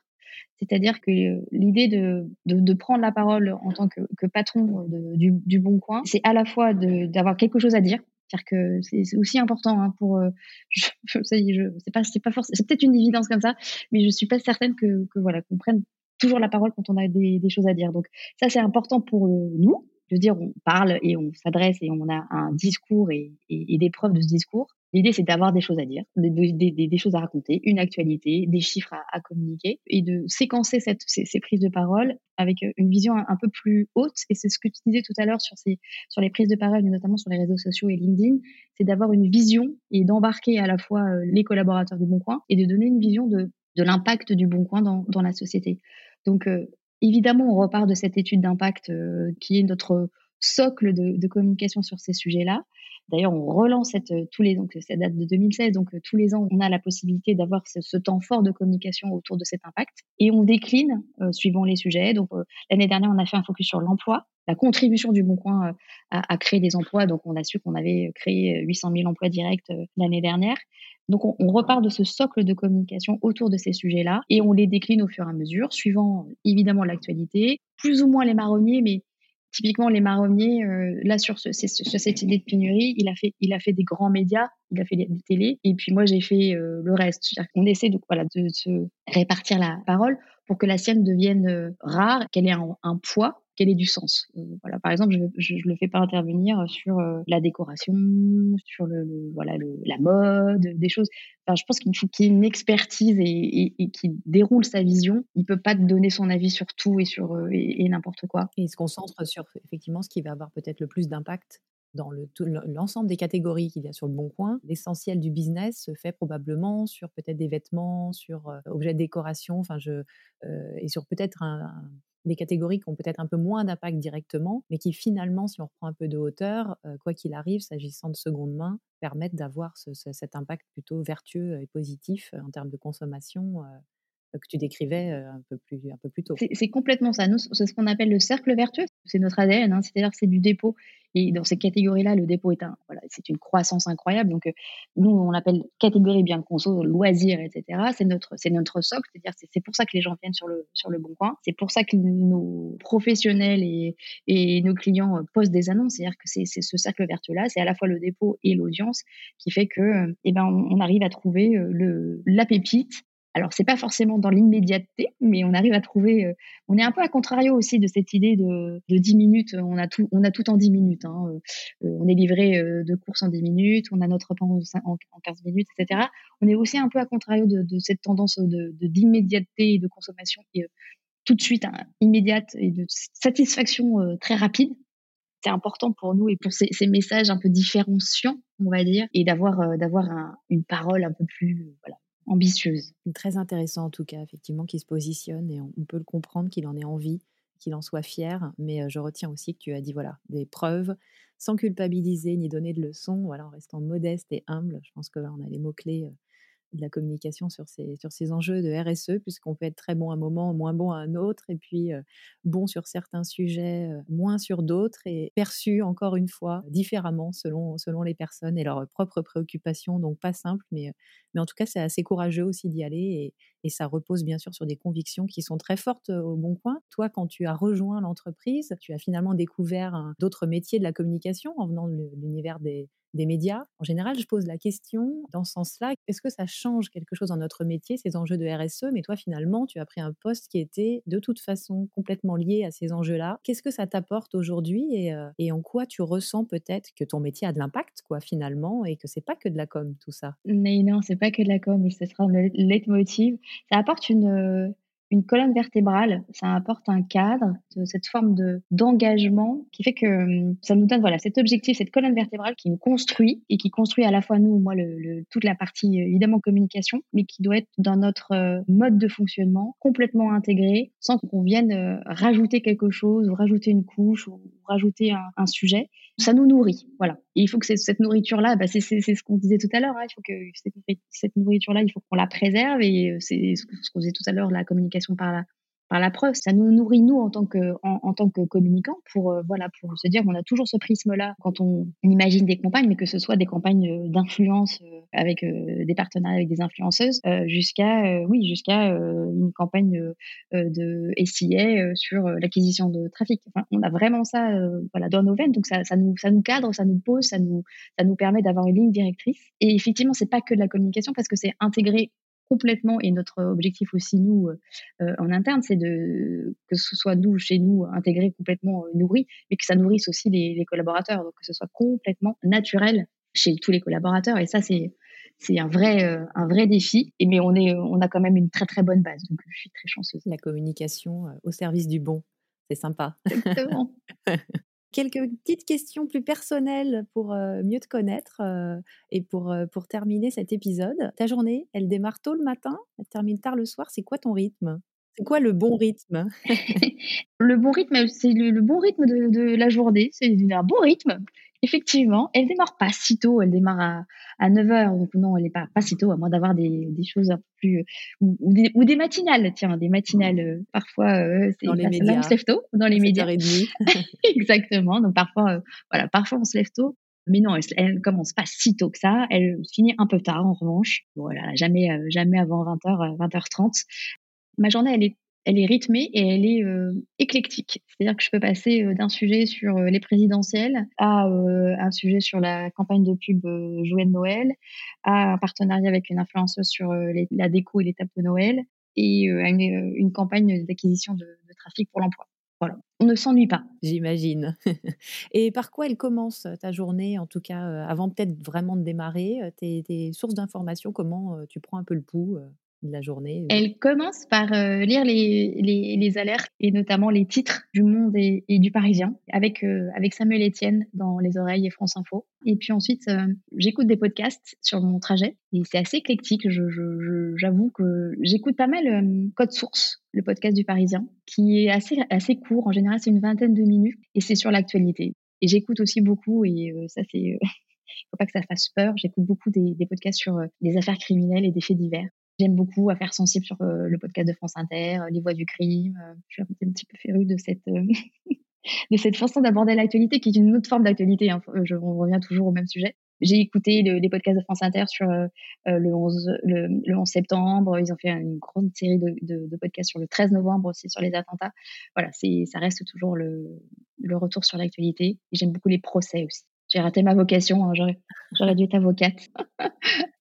C'est-à-dire que l'idée de, de, prendre la parole en tant que, que patron du, du, Bon Coin, c'est à la fois d'avoir quelque chose à dire, c'est-à-dire que c'est aussi important hein, pour. Euh, je, je, c'est pas, pas forcément, c'est peut-être une évidence comme ça, mais je suis pas certaine que, que voilà qu'on prenne toujours la parole quand on a des, des choses à dire. Donc ça c'est important pour nous, de dire on parle et on s'adresse et on a un discours et, et, et, des preuves de ce discours. L'idée, c'est d'avoir des choses à dire, des, choses à raconter, une actualité, des chiffres à, communiquer et de séquencer ces, prises de parole avec euh, une vision un, peu plus haute. Et c'est ce que tu disais tout à l'heure sur, les prises de parole, notamment sur les réseaux sociaux et LinkedIn, c'est d'avoir une vision et d'embarquer à la fois euh, les collaborateurs du Bon Coin et de donner une vision de, l'impact du Bon Coin dans, dans la société. Donc, euh, évidemment, on repart de cette étude d'impact qui est notre socle de, communication sur ces sujets-là. D'ailleurs, on relance cette, euh, tous les, donc ça date de 2016, donc euh, tous les ans, on a la possibilité d'avoir ce, temps fort de communication autour de cet impact. Et on décline euh, suivant les sujets. Donc l'année dernière, on a fait un focus sur l'emploi, la contribution du Bon Coin à, à, créer des emplois. Donc on a su qu'on avait créé 800 000 emplois directs l'année dernière. Donc on, on, repart de ce socle de communication autour de ces sujets-là et on les décline au fur et à mesure, suivant évidemment l'actualité, plus ou moins les marronniers, mais typiquement les marronniers, euh, là sur, ce, sur, cette idée de pénurie, il a fait, il a fait des grands médias, il a fait des, télés, et puis moi j'ai fait euh, le reste. On essaie de, voilà, de se répartir la parole pour que la sienne devienne euh, rare, qu'elle ait un, poids qu'elle ait du sens. voilà, par exemple, je ne le fais pas intervenir sur la décoration, sur le, voilà la mode, des choses. Enfin, je pense qu'il faut qu'il y ait une expertise et, qu'il déroule sa vision. Il peut pas te donner son avis sur tout et sur et, n'importe quoi. Il se concentre sur effectivement ce qui va avoir peut-être le plus d'impact dans l'ensemble des catégories qu'il y a sur le Bon Coin. L'essentiel du business se fait probablement sur peut-être des vêtements, sur euh, objets de décoration, enfin je, euh, et sur peut-être des catégories qui ont peut-être un peu moins d'impact directement, mais qui finalement, si on reprend un peu de hauteur, euh, quoi qu'il arrive, s'agissant de seconde main, permettent d'avoir cet impact plutôt vertueux et positif en termes de consommation que tu décrivais un peu plus, un peu plus tôt. C'est complètement ça. Nous, c'est ce qu'on appelle le cercle vertueux. C'est notre ADN, hein. c'est-à-dire c'est du dépôt. Et dans ces catégories-là, le dépôt est un, voilà, c'est une croissance incroyable. Donc, nous, on l'appelle catégorie bien conso, loisirs, etc. C'est notre, c'est notre socle. C'est-à-dire, c'est pour ça que les gens viennent sur le, sur le bon coin. C'est pour ça que nos professionnels et, et nos clients postent des annonces. C'est-à-dire que c'est ce cercle vertueux-là, c'est à la fois le dépôt et l'audience qui fait que, eh ben, on arrive à trouver le, la pépite alors, c'est pas forcément dans l'immédiateté, mais on arrive à trouver. Euh, on est un peu à contrario aussi de cette idée de, de 10 minutes. On a tout, on a tout en 10 minutes. Hein. Euh, on est livré euh, de course en 10 minutes. On a notre repas en, en 15 minutes, etc. On est aussi un peu à contrario de, de cette tendance de d'immédiateté et de consommation et, tout de suite hein, immédiate et de satisfaction très rapide. C'est important pour nous et pour ces, ces, messages un peu différenciants, on va dire, et d'avoir d'avoir un, une parole un peu plus voilà ambitieuse. Très intéressant en tout cas, effectivement, qu'il se positionne et on, peut le comprendre qu'il en ait envie, qu'il en soit fier. Mais je retiens aussi que tu as dit voilà des preuves sans culpabiliser ni donner de leçons, voilà, en restant modeste et humble. Je pense que là, on a les mots clés de la communication sur ces, sur ces enjeux de RSE, puisqu'on peut être très bon à un moment, moins bon à un autre, et puis bon sur certains sujets, moins sur d'autres, et perçu encore une fois différemment selon, selon les personnes et leurs propres préoccupations. Donc pas simple, mais, mais en tout cas, c'est assez courageux aussi d'y aller, et, et, ça repose bien sûr sur des convictions qui sont très fortes au bon coin. Toi, quand tu as rejoint l'entreprise, tu as finalement découvert d'autres métiers de la communication en venant de l'univers des des médias. En général, je pose la question dans ce sens-là, est-ce que ça change quelque chose dans notre métier, ces enjeux de RSE Mais toi, finalement, tu as pris un poste qui était de toute façon complètement lié à ces enjeux-là. Qu'est-ce que ça t'apporte aujourd'hui et, euh, et, en quoi tu ressens peut-être que ton métier a de l'impact, quoi, finalement, et que c'est pas que de la com, tout ça? Mais non, c'est pas que de la com, et ce sera le leitmotiv. Ça apporte une euh, une colonne vertébrale, ça apporte un cadre, cette forme de d'engagement qui fait que hum, ça nous donne voilà cet objectif, cette colonne vertébrale qui nous construit et qui construit à la fois nous, moi le, toute la partie euh, évidemment communication, mais qui doit être dans notre euh, mode de fonctionnement complètement intégré, sans qu'on vienne euh, rajouter quelque chose ou rajouter une couche ou rajouter un, un sujet. Ça nous nourrit, voilà. Et il faut que cette nourriture-là, bah c'est ce qu'on disait tout à l'heure, hein, il faut que cette, nourriture-là, il faut qu'on la préserve et c'est ce qu'on disait tout à l'heure, la communication par la, par la preuve. Ça nous nourrit nous en tant que en, communicants pour euh, voilà pour se dire qu'on a toujours ce prisme là quand on, imagine des campagnes, mais que ce soit des campagnes euh, d'influence euh, avec des partenariats avec des influenceuses, jusqu'à oui jusqu'à une campagne de SIA sur l'acquisition de trafic. On a vraiment ça dans nos veines, donc ça, ça nous ça nous cadre, ça nous pose, ça nous ça nous permet d'avoir une ligne directrice. Et effectivement, c'est pas que de la communication parce que c'est intégré complètement, et notre objectif aussi, nous, euh, euh, en interne, c'est de que ce soit nous, chez nous, intégrés, complètement euh, nourris, mais que ça nourrisse aussi les, les, collaborateurs, donc que ce soit complètement naturel chez tous les collaborateurs. Et ça, c'est c'est un vrai, euh, un vrai défi. Et, mais on, est, on a quand même une très, très bonne base. Donc, je suis très chanceuse. La communication au service du bon, c'est sympa. Exactement. Quelques petites questions plus personnelles pour euh, mieux te connaître et pour, pour terminer cet épisode. Ta journée, elle démarre tôt le matin, elle termine tard le soir. C'est quoi ton rythme? C'est quoi le bon rythme? Le bon rythme, c'est le, bon rythme de, de la journée. C'est un bon rythme effectivement, elle démarre pas si tôt, elle démarre à, à 9 h donc non, elle n'est pas, pas si tôt, à moins d'avoir des, des choses un peu plus, ou, ou, des, matinales, tiens, des matinales, euh, parfois, euh, dans les médias. on se lève tôt, dans les médias. Exactement, donc parfois, euh, voilà, parfois on se lève tôt. Mais non, elle, ne commence pas si tôt que ça. Elle finit un peu tard, en revanche. Voilà, jamais, jamais avant 20h, 20h30. Ma journée, elle est elle est rythmée et elle est euh, éclectique. C'est-à-dire que je peux passer euh, d'un sujet sur euh, les présidentielles à un sujet sur la campagne de pub Jouet de Noël, à un partenariat avec une influenceuse sur la déco et l'étape de Noël, et à une, campagne d'acquisition de, trafic pour l'emploi. Voilà, on ne s'ennuie pas. J'imagine. Et par quoi elle commence ta journée, en tout cas, avant peut-être vraiment de démarrer tes, tes sources d'informations, comment tu prends un peu le pouls la journée euh. Elle commence par euh, lire les, alertes et notamment les titres du Monde et, du Parisien avec, euh, avec Samuel Etienne dans Les Oreilles et France Info. Et puis ensuite, j'écoute des podcasts sur mon trajet et c'est assez éclectique. J'avoue que j'écoute pas mal Code Source, le podcast du Parisien, qui est assez, assez court. En général, c'est une vingtaine de minutes et c'est sur l'actualité. Et j'écoute aussi beaucoup et ça, c'est. faut pas que ça fasse peur. J'écoute beaucoup des, des podcasts sur les affaires criminelles et des faits divers. J'aime beaucoup Affaires sensibles sur euh, le podcast de France Inter, euh, Les voix du crime. Euh, je suis un petit peu férue de cette, de cette façon d'aborder l'actualité qui est une autre forme d'actualité. Hein. Je, on revient toujours au même sujet. J'ai écouté les podcasts de France Inter sur le, 11, le, le, 11 septembre. Ils ont fait une grande série de, de, de, podcasts sur le 13 novembre aussi sur les attentats. Voilà, ça reste toujours le, le retour sur l'actualité. J'aime beaucoup les procès aussi. J'ai raté ma vocation, hein, j'aurais dû être avocate.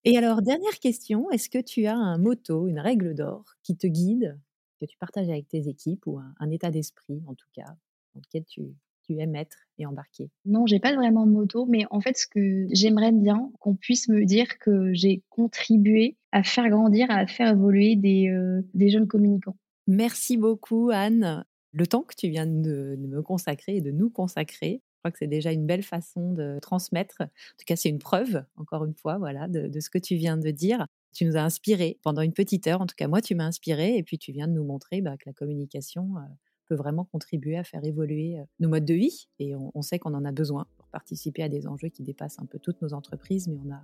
Et alors, dernière question, est-ce que tu as un motto, une règle d'or qui te guide, que tu partages avec tes équipes ou un, état d'esprit en tout cas, dans lequel tu, tu aimes être et embarquer Non, j'ai pas vraiment de motto, mais en fait, ce que j'aimerais bien qu'on puisse me dire que j'ai contribué à faire grandir, à faire évoluer des, euh, des jeunes communicants. Merci beaucoup, Anne. Le temps que tu viens de me consacrer et de nous consacrer crois que c'est déjà une belle façon de transmettre. En tout cas, c'est une preuve, encore une fois, voilà, de, ce que tu viens de dire. Tu nous as inspiré pendant une petite heure. En tout cas, moi, tu m'as inspiré. Et puis, tu viens de nous montrer bah, que la communication euh, peut vraiment contribuer à faire évoluer euh, nos modes de vie. Et on, sait qu'on en a besoin pour participer à des enjeux qui dépassent un peu toutes nos entreprises. Mais on a,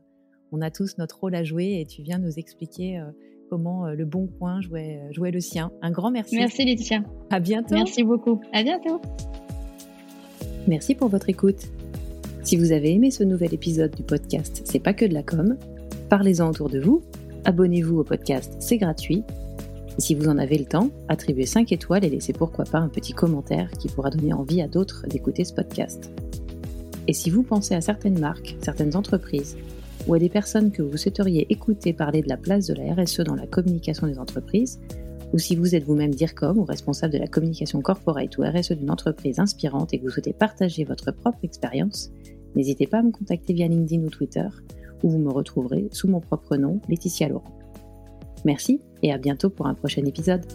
on a tous notre rôle à jouer. Et tu viens nous expliquer euh, comment le bon coin jouait, jouait le sien. Un grand merci. Merci, Laetitia. À bientôt. Merci beaucoup. À bientôt. Merci pour votre écoute. Si vous avez aimé ce nouvel épisode du podcast C'est pas que de la com, parlez-en autour de vous, abonnez-vous au podcast, c'est gratuit. Et si vous en avez le temps, attribuez 5 étoiles et laissez pourquoi pas un petit commentaire qui pourra donner envie à d'autres d'écouter ce podcast. Et si vous pensez à certaines marques, certaines entreprises, ou à des personnes que vous souhaiteriez écouter parler de la place de la RSE dans la communication des entreprises, ou si vous êtes vous-même DIRCOM ou responsable de la communication corporate ou RSE d'une entreprise inspirante et que vous souhaitez partager votre propre expérience, n'hésitez pas à me contacter via LinkedIn ou Twitter, où vous me retrouverez sous mon propre nom, Laetitia Laurent. Merci et à bientôt pour un prochain épisode.